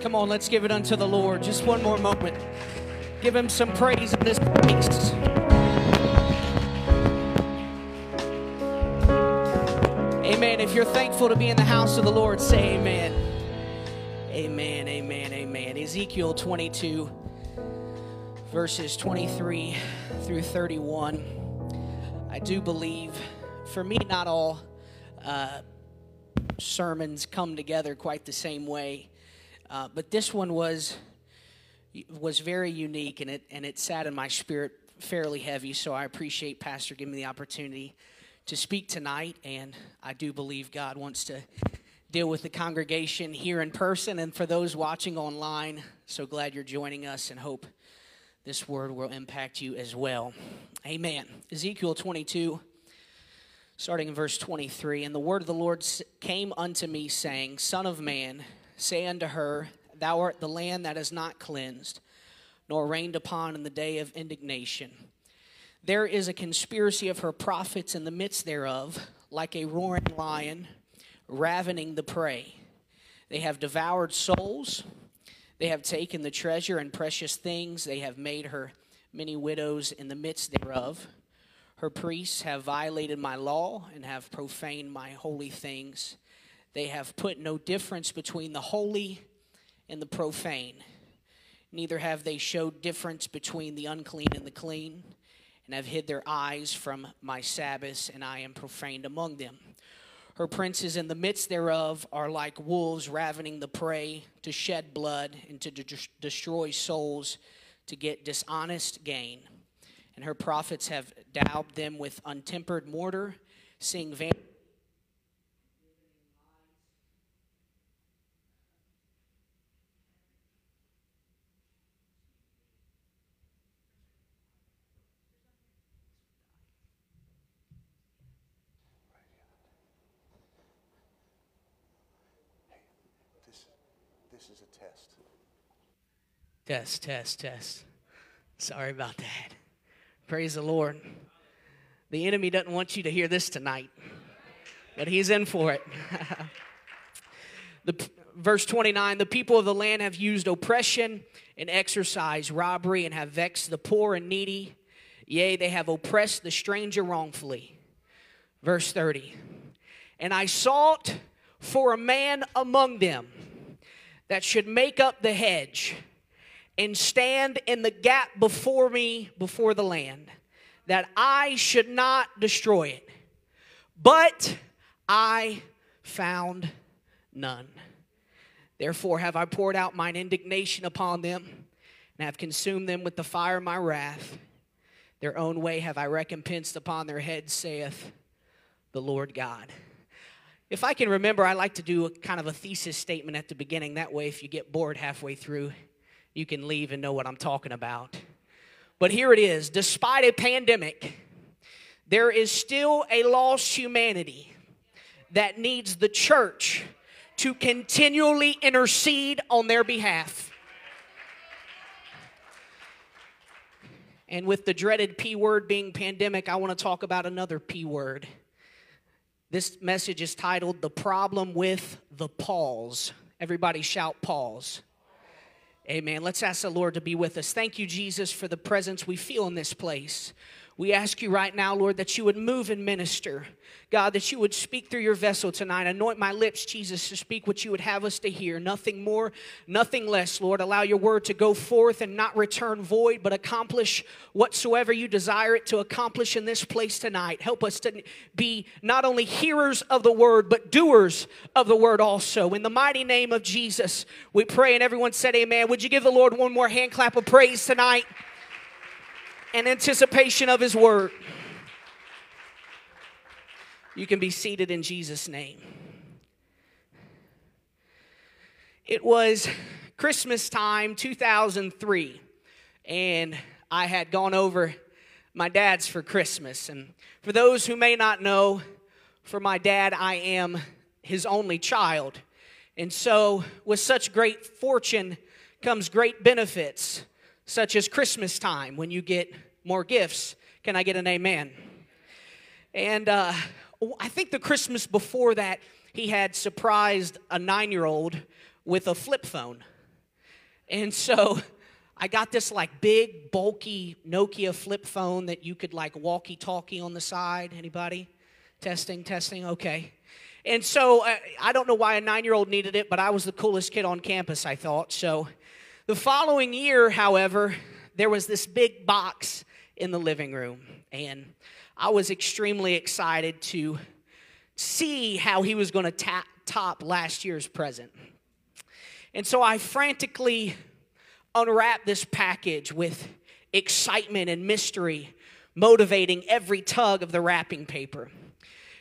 Come on, let's give it unto the Lord. Just one more moment. Give him some praise in this place. Amen. If you're thankful to be in the house of the Lord, say amen. Amen, amen, amen. Ezekiel 22, verses 23 through 31. I do believe, for me, not all uh, sermons come together quite the same way. Uh, but this one was was very unique, and it and it sat in my spirit fairly heavy. So I appreciate Pastor giving me the opportunity to speak tonight, and I do believe God wants to deal with the congregation here in person and for those watching online. So glad you're joining us, and hope this word will impact you as well. Amen. Ezekiel 22 starting in verse 23 and the word of the lord came unto me saying son of man Say unto her, Thou art the land that is not cleansed, nor rained upon in the day of indignation. There is a conspiracy of her prophets in the midst thereof, like a roaring lion, ravening the prey. They have devoured souls. They have taken the treasure and precious things. They have made her many widows in the midst thereof. Her priests have violated my law and have profaned my holy things. They have put no difference between the holy and the profane. Neither have they showed difference between the unclean and the clean, and have hid their eyes from my Sabbaths, and I am profaned among them. Her princes in the midst thereof are like wolves ravening the prey to shed blood and to de- destroy souls to get dishonest gain. And her prophets have daubed them with untempered mortar, seeing vanity Test, test, test. Sorry about that. Praise the Lord. The enemy doesn't want you to hear this tonight, but he's in for it. the verse 29 the people of the land have used oppression and exercise robbery and have vexed the poor and needy yea they have oppressed the stranger wrongfully verse 30 and i sought for a man among them that should make up the hedge and stand in the gap before me before the land, that I should not destroy it. But I found none. Therefore have I poured out mine indignation upon them, and have consumed them with the fire of my wrath. Their own way have I recompensed upon their heads, saith the Lord God. If I can remember, I like to do a kind of a thesis statement at the beginning. That way, if you get bored halfway through, you can leave and know what I'm talking about. But here it is despite a pandemic, there is still a lost humanity that needs the church to continually intercede on their behalf. And with the dreaded P word being pandemic, I want to talk about another P word. This message is titled The Problem with the Pause. Everybody shout pause. Amen. Let's ask the Lord to be with us. Thank you, Jesus, for the presence we feel in this place. We ask you right now, Lord, that you would move and minister. God, that you would speak through your vessel tonight. Anoint my lips, Jesus, to speak what you would have us to hear. Nothing more, nothing less, Lord. Allow your word to go forth and not return void, but accomplish whatsoever you desire it to accomplish in this place tonight. Help us to be not only hearers of the word, but doers of the word also. In the mighty name of Jesus, we pray, and everyone said, Amen. Would you give the Lord one more hand clap of praise tonight? In anticipation of his word. You can be seated in Jesus' name. It was Christmas time 2003, and I had gone over my dad's for Christmas. And for those who may not know, for my dad, I am his only child. And so, with such great fortune comes great benefits, such as Christmas time when you get more gifts. Can I get an amen? And uh, I think the Christmas before that, he had surprised a nine year old with a flip phone. And so I got this like big, bulky Nokia flip phone that you could like walkie talkie on the side. Anybody? Testing, testing, okay. And so uh, I don't know why a nine year old needed it, but I was the coolest kid on campus, I thought. So the following year, however, there was this big box in the living room. And I was extremely excited to see how he was going to top last year's present. And so I frantically unwrapped this package with excitement and mystery motivating every tug of the wrapping paper.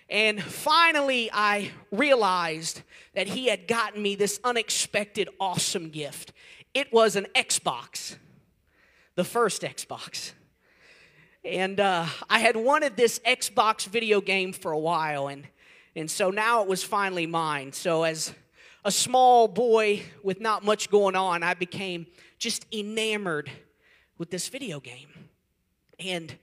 And finally, I realized that he had gotten me this unexpected, awesome gift. It was an Xbox, the first Xbox. And uh, I had wanted this Xbox video game for a while, and, and so now it was finally mine. So, as a small boy with not much going on, I became just enamored with this video game. And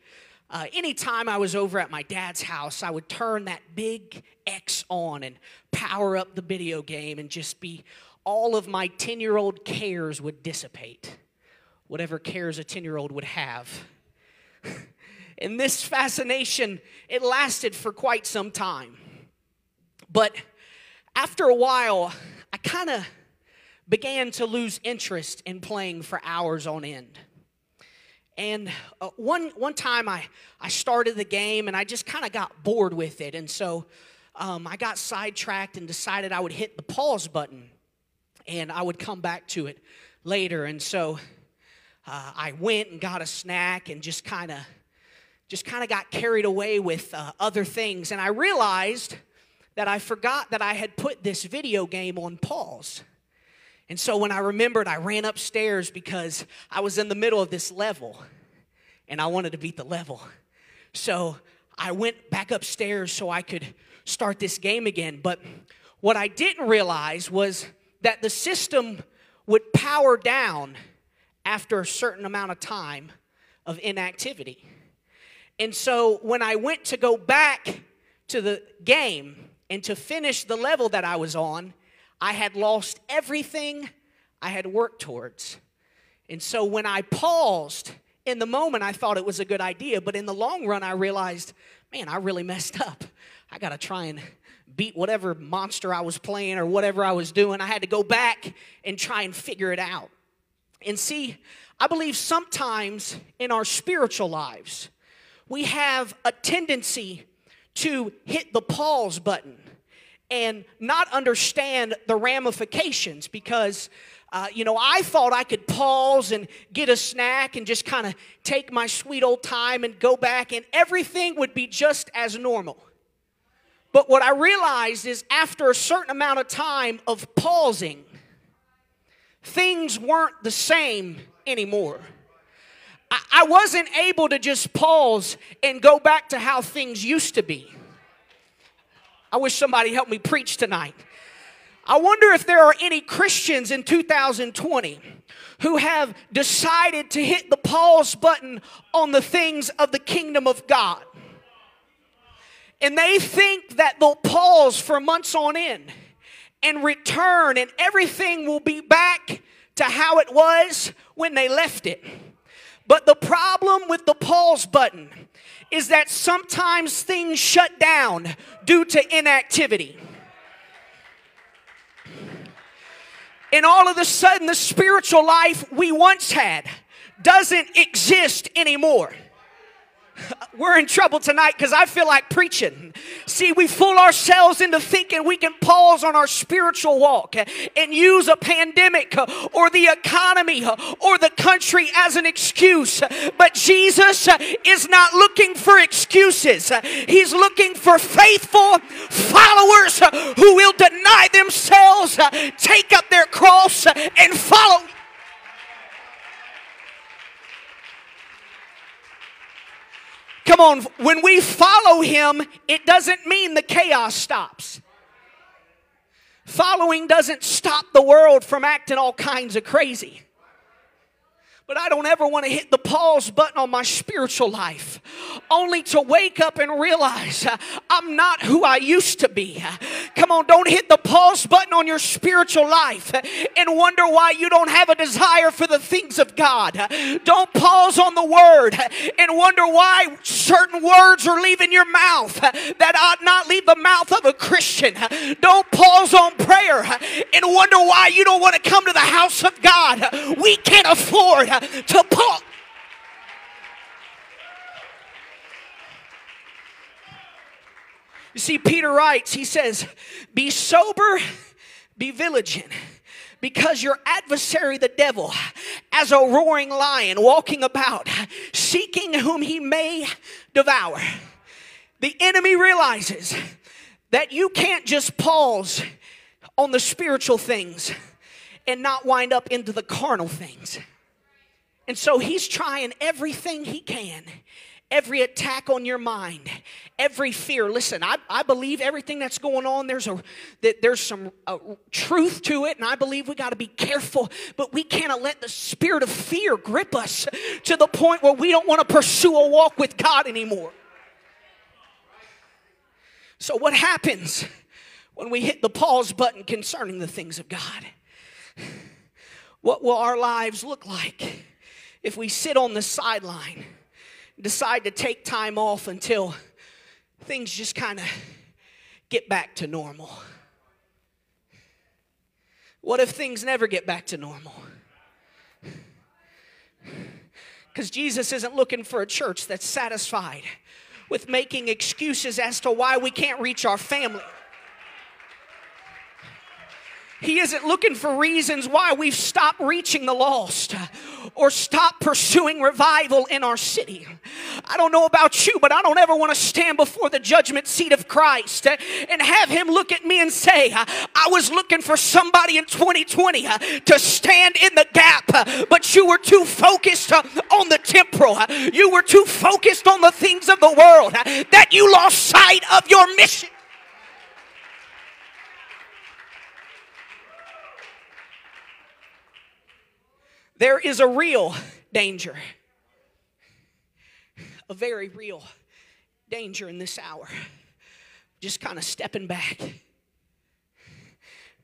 uh, anytime I was over at my dad's house, I would turn that big X on and power up the video game and just be all of my 10 year old cares would dissipate. Whatever cares a 10 year old would have. and this fascination, it lasted for quite some time. But after a while, I kind of began to lose interest in playing for hours on end. And uh, one, one time I, I started the game and I just kind of got bored with it. And so um, I got sidetracked and decided I would hit the pause button and I would come back to it later. And so uh, I went and got a snack and just kind of just kind of got carried away with uh, other things. And I realized that I forgot that I had put this video game on pause. And so when I remembered, I ran upstairs because I was in the middle of this level and I wanted to beat the level. So I went back upstairs so I could start this game again. But what I didn't realize was that the system would power down after a certain amount of time of inactivity. And so when I went to go back to the game and to finish the level that I was on, I had lost everything I had worked towards. And so when I paused, in the moment I thought it was a good idea, but in the long run I realized, man, I really messed up. I got to try and beat whatever monster I was playing or whatever I was doing. I had to go back and try and figure it out. And see, I believe sometimes in our spiritual lives, we have a tendency to hit the pause button and not understand the ramifications because uh, you know, I thought I could pause and get a snack and just kind of take my sweet old time and go back, and everything would be just as normal. But what I realized is after a certain amount of time of pausing, things weren't the same anymore. I, I wasn't able to just pause and go back to how things used to be. I wish somebody helped me preach tonight. I wonder if there are any Christians in 2020 who have decided to hit the pause button on the things of the kingdom of God. And they think that they'll pause for months on end and return, and everything will be back to how it was when they left it. But the problem with the pause button is that sometimes things shut down due to inactivity. And all of a sudden, the spiritual life we once had doesn't exist anymore. We're in trouble tonight because I feel like preaching. See, we fool ourselves into thinking we can pause on our spiritual walk and use a pandemic or the economy or the country as an excuse. But Jesus is not looking for excuses, He's looking for faithful followers who will deny themselves, take up their cross, and follow Come on, when we follow him, it doesn't mean the chaos stops. Following doesn't stop the world from acting all kinds of crazy. But I don't ever want to hit the pause button on my spiritual life, only to wake up and realize uh, I'm not who I used to be. Come on, don't hit the pause button on your spiritual life and wonder why you don't have a desire for the things of God. Don't pause on the word and wonder why certain words are leaving your mouth that ought not leave the mouth of a Christian. Don't pause on prayer and wonder why you don't want to come to the house of God. We can't afford to pause. You see, Peter writes, he says, Be sober, be vigilant, because your adversary, the devil, as a roaring lion, walking about, seeking whom he may devour. The enemy realizes that you can't just pause on the spiritual things and not wind up into the carnal things. And so he's trying everything he can. Every attack on your mind, every fear. Listen, I, I believe everything that's going on. There's a that there's some uh, truth to it, and I believe we got to be careful. But we can't let the spirit of fear grip us to the point where we don't want to pursue a walk with God anymore. So what happens when we hit the pause button concerning the things of God? What will our lives look like? If we sit on the sideline, decide to take time off until things just kind of get back to normal? What if things never get back to normal? Because Jesus isn't looking for a church that's satisfied with making excuses as to why we can't reach our family. He isn't looking for reasons why we've stopped reaching the lost or stopped pursuing revival in our city. I don't know about you, but I don't ever want to stand before the judgment seat of Christ and have Him look at me and say, I was looking for somebody in 2020 to stand in the gap, but you were too focused on the temporal. You were too focused on the things of the world that you lost sight of your mission. There is a real danger, a very real danger in this hour. Just kind of stepping back,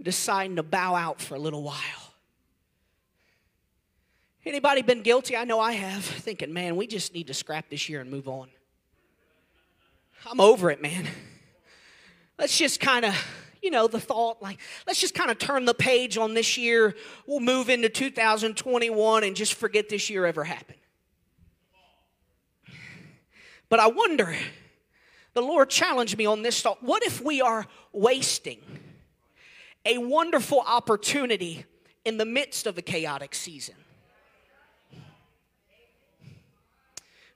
deciding to bow out for a little while. Anybody been guilty? I know I have, thinking, man, we just need to scrap this year and move on. I'm over it, man. Let's just kind of you know, the thought like, let's just kind of turn the page on this year. We'll move into 2021 and just forget this year ever happened. But I wonder, the Lord challenged me on this thought. What if we are wasting a wonderful opportunity in the midst of a chaotic season?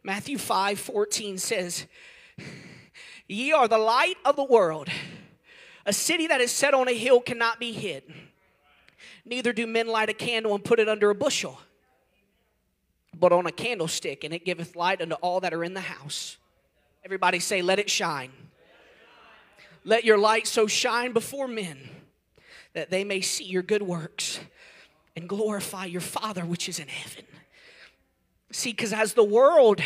Matthew 5 14 says, Ye are the light of the world. A city that is set on a hill cannot be hid. Neither do men light a candle and put it under a bushel, but on a candlestick, and it giveth light unto all that are in the house. Everybody say, Let it shine. Let your light so shine before men that they may see your good works and glorify your Father which is in heaven. See, because as the world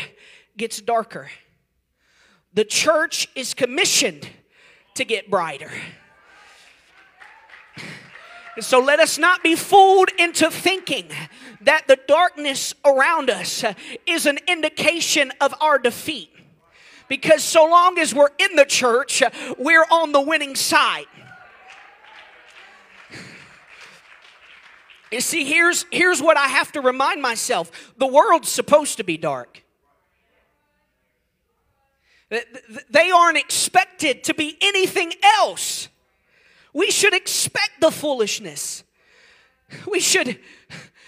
gets darker, the church is commissioned to get brighter. So let us not be fooled into thinking that the darkness around us is an indication of our defeat. Because so long as we're in the church, we're on the winning side. You see, here's, here's what I have to remind myself the world's supposed to be dark. They aren't expected to be anything else. We should expect the foolishness. We should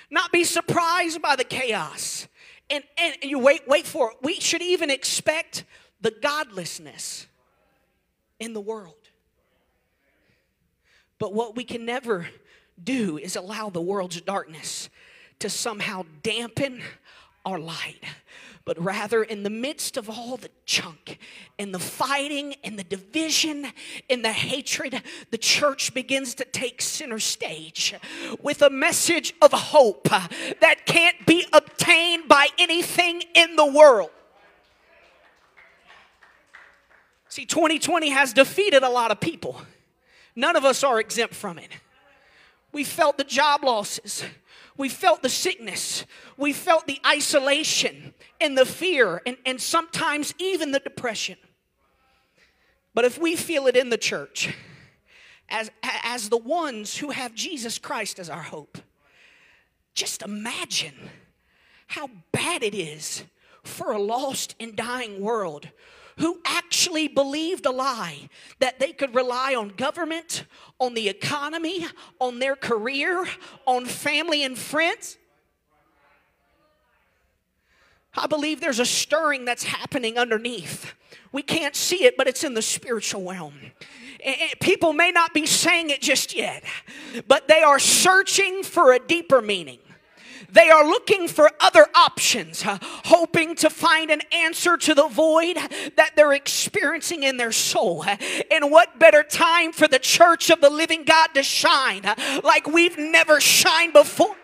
not be surprised by the chaos. And, and, and you wait, wait for it. We should even expect the godlessness in the world. But what we can never do is allow the world's darkness to somehow dampen our light but rather in the midst of all the junk and the fighting and the division and the hatred, the church begins to take center stage with a message of hope that can't be obtained by anything in the world. See, 2020 has defeated a lot of people. None of us are exempt from it. We felt the job losses. We felt the sickness. We felt the isolation and the fear and, and sometimes even the depression. But if we feel it in the church, as, as the ones who have Jesus Christ as our hope, just imagine how bad it is for a lost and dying world who actually believed a lie that they could rely on government, on the economy, on their career, on family and friends. I believe there's a stirring that's happening underneath. We can't see it, but it's in the spiritual realm. Eh, eh, people may not be saying it just yet, but they are searching for a deeper meaning. They are looking for other options, hoping to find an answer to the void that they're experiencing in their soul. And what better time for the church of the living God to shine like we've never shined before?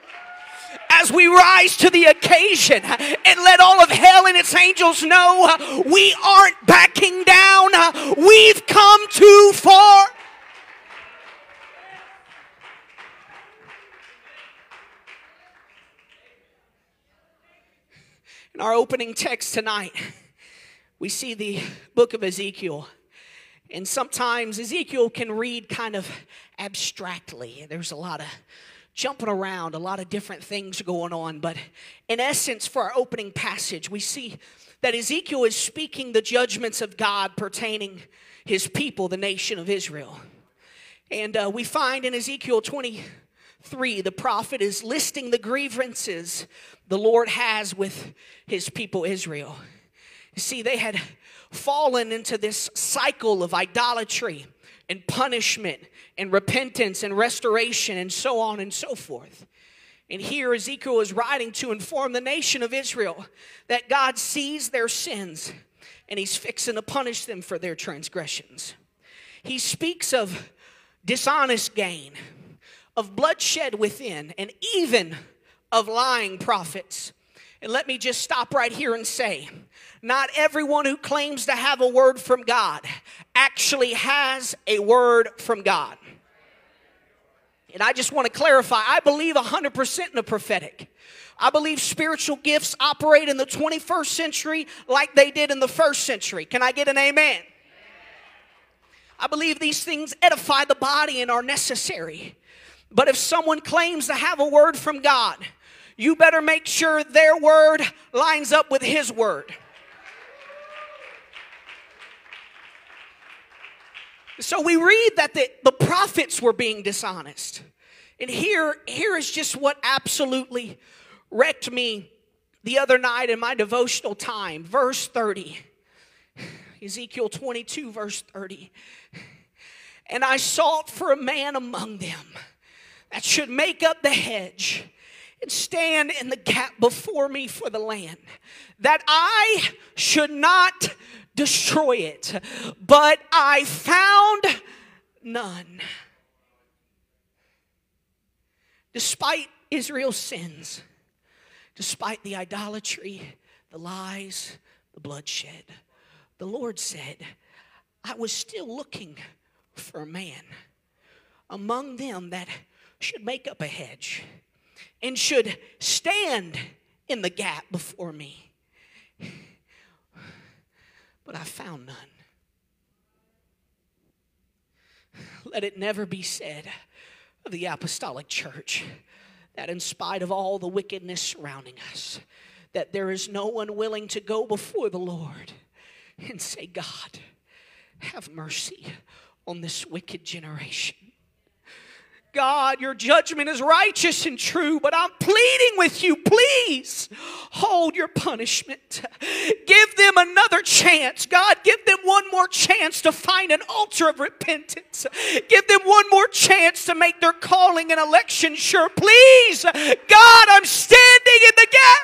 as we rise to the occasion and let all of hell and its angels know we aren't backing down. We've come too far. In our opening text tonight, we see the book of Ezekiel. And sometimes Ezekiel can read kind of abstractly. There's a lot of jumping around, a lot of different things going on. But in essence, for our opening passage, we see that Ezekiel is speaking the judgments of God pertaining his people, the nation of Israel. And uh, we find in Ezekiel 23, the prophet is listing the grievances the Lord has with his people Israel. You see, they had fallen into this cycle of idolatry and punishment and repentance and restoration and so on and so forth. And here Ezekiel is writing to inform the nation of Israel that God sees their sins and he's fixing to punish them for their transgressions. He speaks of dishonest gain, of bloodshed within, and even of lying prophets. And let me just stop right here and say not everyone who claims to have a word from God actually has a word from God. And I just want to clarify I believe 100% in the prophetic. I believe spiritual gifts operate in the 21st century like they did in the first century. Can I get an amen? I believe these things edify the body and are necessary. But if someone claims to have a word from God, you better make sure their word lines up with his word. So we read that the, the prophets were being dishonest. And here, here is just what absolutely wrecked me the other night in my devotional time. Verse 30. Ezekiel 22, verse 30. And I sought for a man among them that should make up the hedge and stand in the gap before me for the land, that I should not destroy it. But I found none. Despite Israel's sins, despite the idolatry, the lies, the bloodshed, the Lord said, I was still looking for a man among them that should make up a hedge and should stand in the gap before me. But I found none. Let it never be said of the apostolic church that, in spite of all the wickedness surrounding us, that there is no one willing to go before the Lord and say, God, have mercy on this wicked generation. God, your judgment is righteous and true, but I'm pleading with you, please hold your punishment. Give them another chance. God, give them one more chance to find an altar of repentance. Give them one more chance to make their calling and election sure. Please, God, I'm standing in the gap.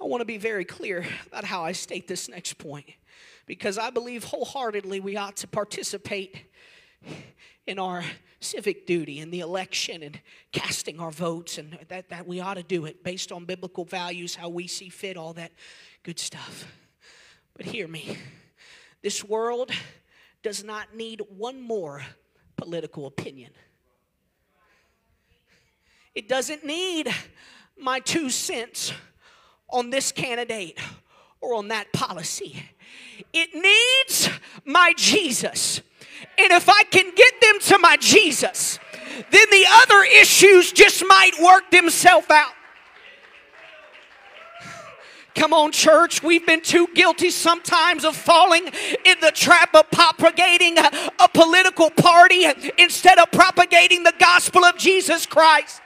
I want to be very clear about how I state this next point because I believe wholeheartedly we ought to participate in our civic duty in the election and casting our votes and that, that we ought to do it based on biblical values how we see fit all that good stuff. But hear me this world does not need one more political opinion. It doesn't need my two cents on this candidate or on that policy it needs my jesus and if I can get them to my Jesus, then the other issues just might work themselves out. Come on, church. We've been too guilty sometimes of falling in the trap of propagating a political party instead of propagating the gospel of Jesus Christ.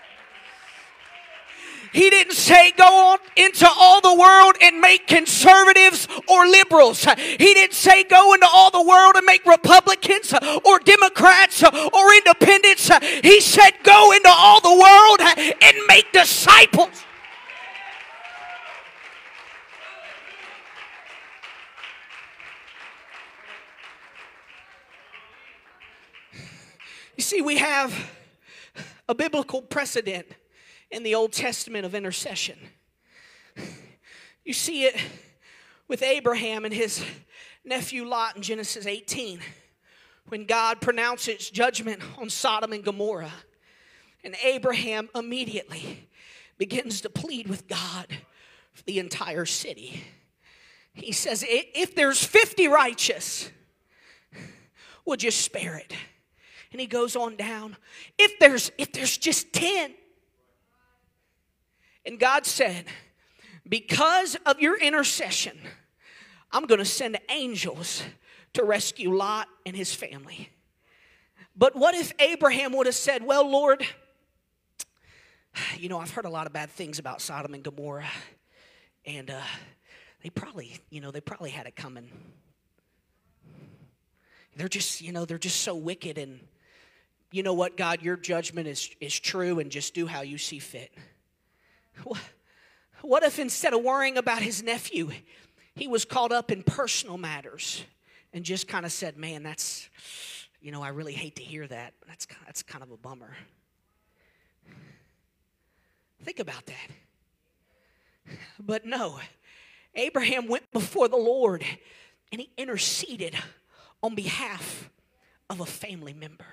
He didn't say go on into all the world and make conservatives or liberals. He didn't say go into all the world and make Republicans or Democrats or independents. He said go into all the world and make disciples. You see, we have a biblical precedent in the Old Testament of intercession. You see it with Abraham and his nephew Lot in Genesis 18 when God pronounces judgment on Sodom and Gomorrah. And Abraham immediately begins to plead with God for the entire city. He says, If there's 50 righteous, would you spare it? And he goes on down. If there's if there's just 10, and God said, Because of your intercession, I'm going to send angels to rescue Lot and his family. But what if Abraham would have said, Well, Lord, you know, I've heard a lot of bad things about Sodom and Gomorrah, and uh, they probably, you know, they probably had it coming. They're just, you know, they're just so wicked, and you know what, God, your judgment is, is true, and just do how you see fit. What if instead of worrying about his nephew, he was caught up in personal matters and just kind of said, Man, that's, you know, I really hate to hear that. That's, that's kind of a bummer. Think about that. But no, Abraham went before the Lord and he interceded on behalf of a family member.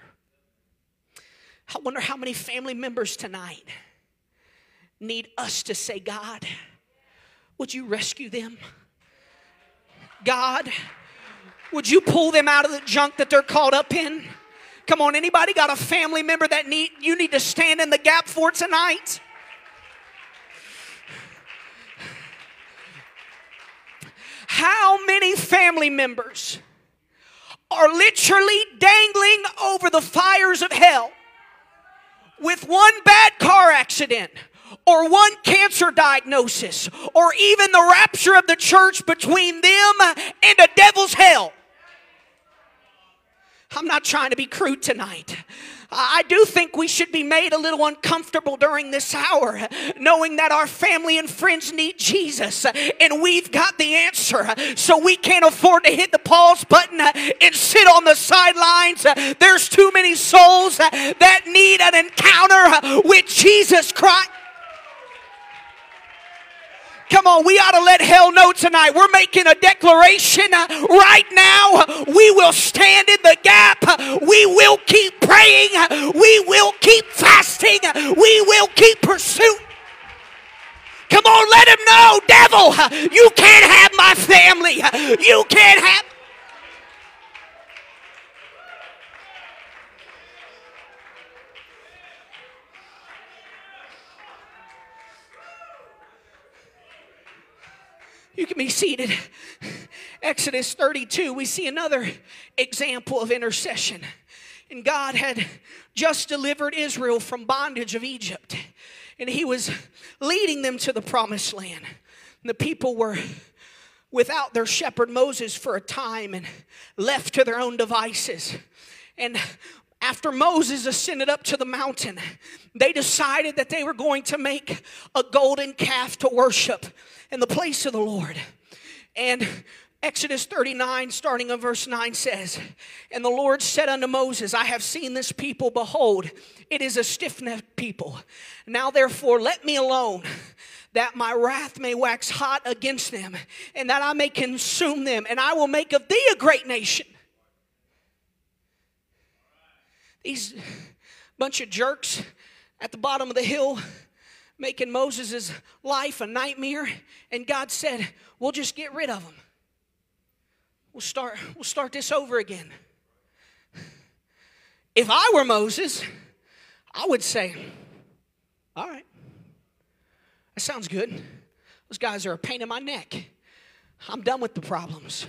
I wonder how many family members tonight need us to say, God, would you rescue them? God, would you pull them out of the junk that they're caught up in? Come on, anybody got a family member that need you need to stand in the gap for tonight? How many family members are literally dangling over the fires of hell with one bad car accident, or one cancer diagnosis or even the rapture of the church between them and a devil's hell. I'm not trying to be crude tonight. I do think we should be made a little uncomfortable during this hour, knowing that our family and friends need Jesus and we've got the answer. So we can't afford to hit the pause button and sit on the sidelines. There's too many souls that need an encounter with Jesus Christ. Come on, we ought to let hell know tonight. We're making a declaration uh, right now. We will stand in the gap. We will keep praying. We will keep fasting. We will keep pursuing. Come on, let him know, devil, you can't have my family. You can't have. You can be seated. Exodus 32, we see another example of intercession. And God had just delivered Israel from bondage of Egypt, and He was leading them to the promised land. And the people were without their shepherd Moses for a time and left to their own devices. And after Moses ascended up to the mountain, they decided that they were going to make a golden calf to worship in the place of the Lord. And Exodus 39, starting in verse 9, says, And the Lord said unto Moses, I have seen this people, behold, it is a stiff necked people. Now therefore, let me alone, that my wrath may wax hot against them, and that I may consume them, and I will make of thee a great nation. These bunch of jerks at the bottom of the hill making Moses' life a nightmare, and God said, We'll just get rid of them. We'll start, we'll start this over again. If I were Moses, I would say, All right, that sounds good. Those guys are a pain in my neck. I'm done with the problems.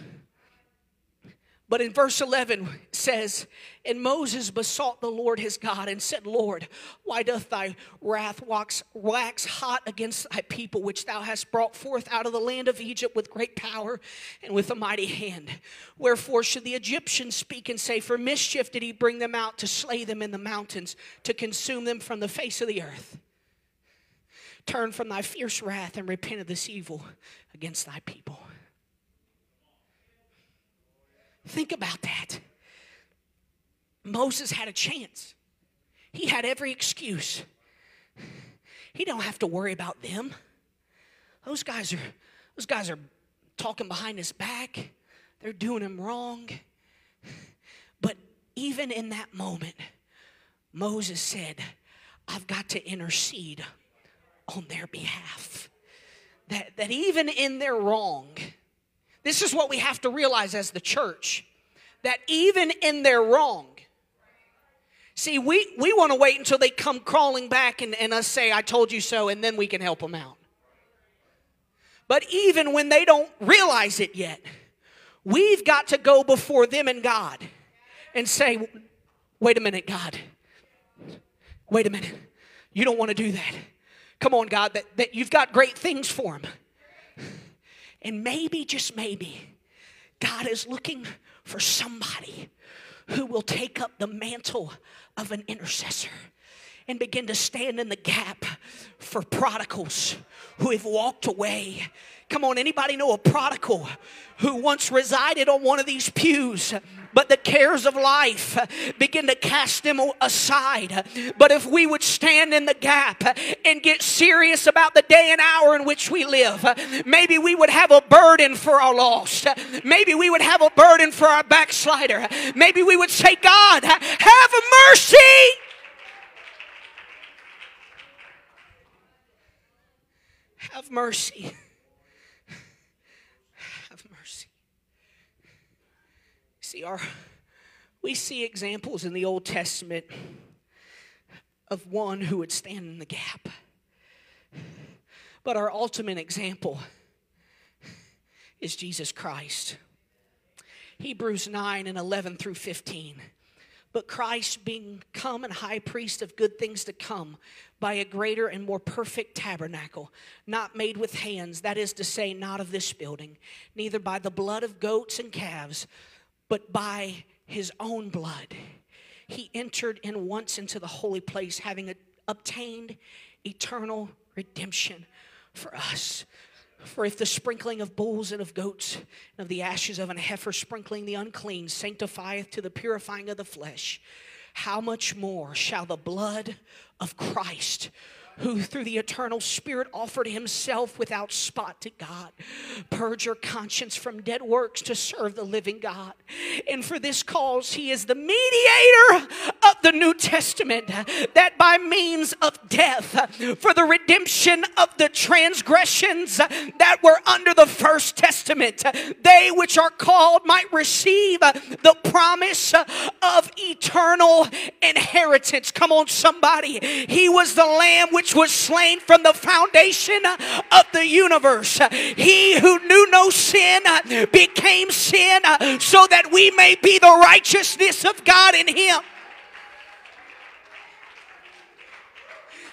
But in verse 11 says, And Moses besought the Lord his God and said, Lord, why doth thy wrath wax, wax hot against thy people, which thou hast brought forth out of the land of Egypt with great power and with a mighty hand? Wherefore should the Egyptians speak and say, For mischief did he bring them out to slay them in the mountains, to consume them from the face of the earth? Turn from thy fierce wrath and repent of this evil against thy people. Think about that. Moses had a chance. He had every excuse. He don't have to worry about them. Those guys are those guys are talking behind his back. They're doing him wrong. But even in that moment, Moses said, I've got to intercede on their behalf. That, that even in their wrong, this is what we have to realize as the church that even in their wrong, see, we, we want to wait until they come crawling back and, and us say, I told you so, and then we can help them out. But even when they don't realize it yet, we've got to go before them and God and say, Wait a minute, God. Wait a minute. You don't want to do that. Come on, God, that, that you've got great things for them. And maybe, just maybe, God is looking for somebody who will take up the mantle of an intercessor and begin to stand in the gap for prodigals who have walked away. Come on, anybody know a prodigal who once resided on one of these pews but the cares of life begin to cast them aside. But if we would stand in the gap and get serious about the day and hour in which we live, maybe we would have a burden for our lost. Maybe we would have a burden for our backslider. Maybe we would say, God, have mercy. Have mercy. See, our, we see examples in the Old Testament of one who would stand in the gap. But our ultimate example is Jesus Christ. Hebrews 9 and 11 through 15. But Christ, being come and high priest of good things to come, by a greater and more perfect tabernacle, not made with hands, that is to say, not of this building, neither by the blood of goats and calves but by his own blood. He entered in once into the holy place, having obtained eternal redemption for us. For if the sprinkling of bulls and of goats and of the ashes of an heifer sprinkling the unclean sanctifieth to the purifying of the flesh, how much more shall the blood of Christ, who through the eternal Spirit offered himself without spot to God. Purge your conscience from dead works to serve the living God. And for this cause, he is the mediator of the New Testament, that by means of death, for the redemption of the transgressions that were under the first testament, they which are called might receive the promise of eternal inheritance. Come on, somebody. He was the lamb which which was slain from the foundation of the universe. He who knew no sin uh, became sin uh, so that we may be the righteousness of God in him.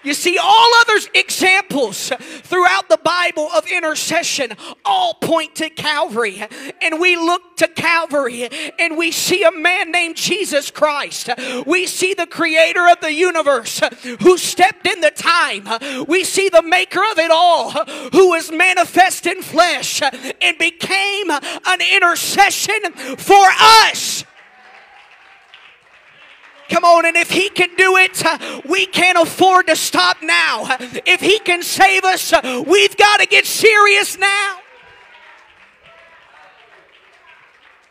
You see, all other examples throughout the Bible of intercession all point to Calvary. And we look to Calvary and we see a man named Jesus Christ. We see the creator of the universe who stepped in the time. We see the maker of it all who was manifest in flesh and became an intercession for us. Come on, and if He can do it, uh, we can't afford to stop now. If He can save us, uh, we've got to get serious now.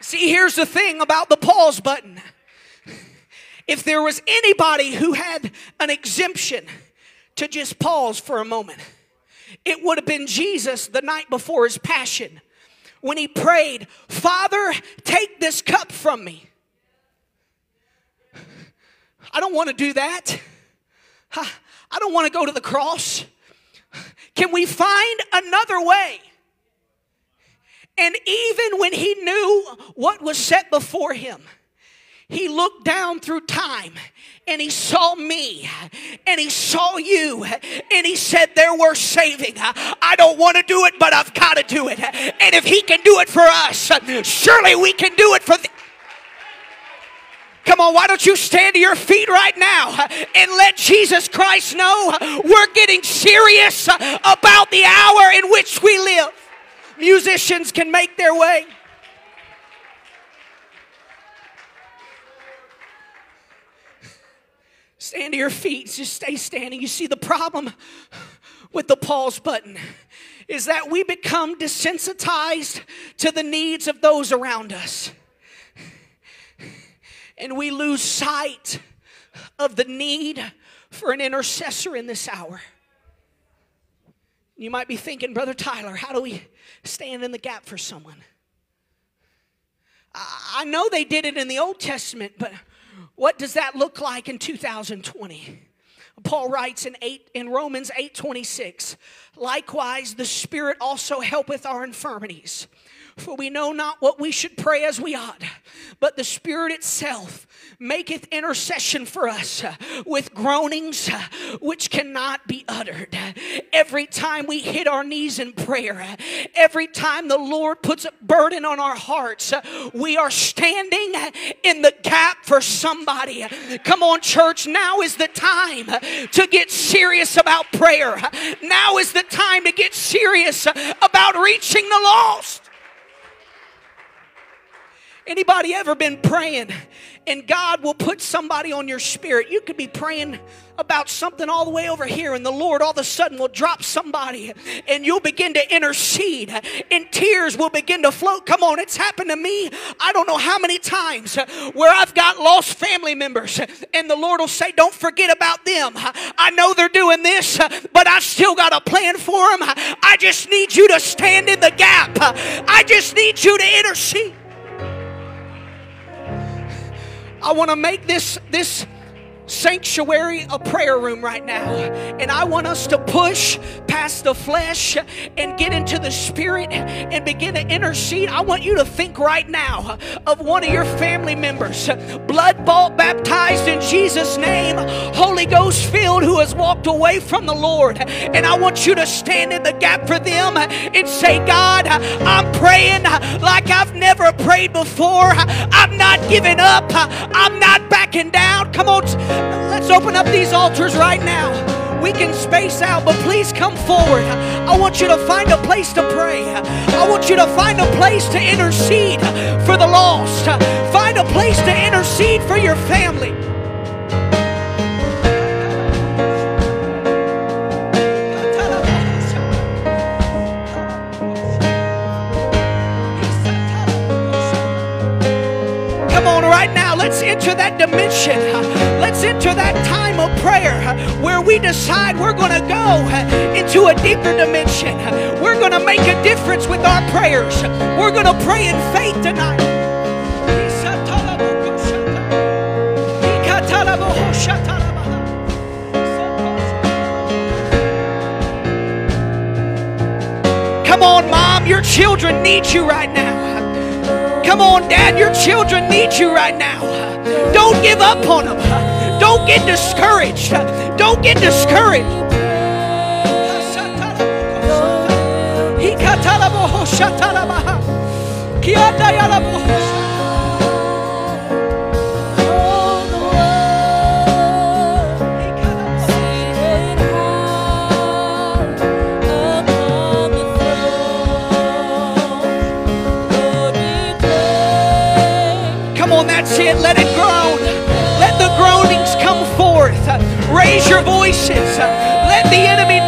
See, here's the thing about the pause button. If there was anybody who had an exemption to just pause for a moment, it would have been Jesus the night before his passion when he prayed, Father, take this cup from me. I don't want to do that. I don't want to go to the cross. Can we find another way? And even when he knew what was set before him, he looked down through time and he saw me and he saw you and he said they're worth saving. I don't want to do it, but I've got to do it. And if he can do it for us, surely we can do it for. Come on, why don't you stand to your feet right now and let Jesus Christ know we're getting serious about the hour in which we live. Musicians can make their way. Stand to your feet, just stay standing. You see, the problem with the pause button is that we become desensitized to the needs of those around us and we lose sight of the need for an intercessor in this hour. You might be thinking, Brother Tyler, how do we stand in the gap for someone? I know they did it in the Old Testament, but what does that look like in 2020? Paul writes in, eight, in Romans 8:26, likewise the Spirit also helpeth our infirmities. For we know not what we should pray as we ought, but the Spirit itself maketh intercession for us uh, with groanings uh, which cannot be uttered. Every time we hit our knees in prayer, uh, every time the Lord puts a burden on our hearts, we are standing in the gap for somebody. Come on, church, now is the time to get serious about prayer. Now is the time to get serious about reaching the lost. Anybody ever been praying and God will put somebody on your spirit? You could be praying about something all the way over here, and the Lord all of a sudden will drop somebody, and you'll begin to intercede, and tears will begin to float. Come on, it's happened to me. I don't know how many times where I've got lost family members, and the Lord will say, Don't forget about them. I know they're doing this, but I still got a plan for them. I just need you to stand in the gap, I just need you to intercede. I want to make this this sanctuary a prayer room right now. And I want us to push past the flesh and get into the spirit and begin to intercede. I want you to think right now of one of your family members, blood bought, baptized in Jesus' name, Holy Ghost filled, who has walked away from the Lord. And I want you to stand in the gap for them and say, God, I'm praying like I've never prayed before. I'm not giving up. I'm not backing down. Come on. Let's open up these altars right now. We can space out, but please come forward. I want you to find a place to pray. I want you to find a place to intercede for the lost. Find a place to intercede for your family. Let's enter that dimension. Let's enter that time of prayer where we decide we're going to go into a deeper dimension. We're going to make a difference with our prayers. We're going to pray in faith tonight. Come on, mom, your children need you right now. Come on, Dad, your children need you right now. Don't give up on them. Don't get discouraged. Don't get discouraged. Raise your voices. Let the enemy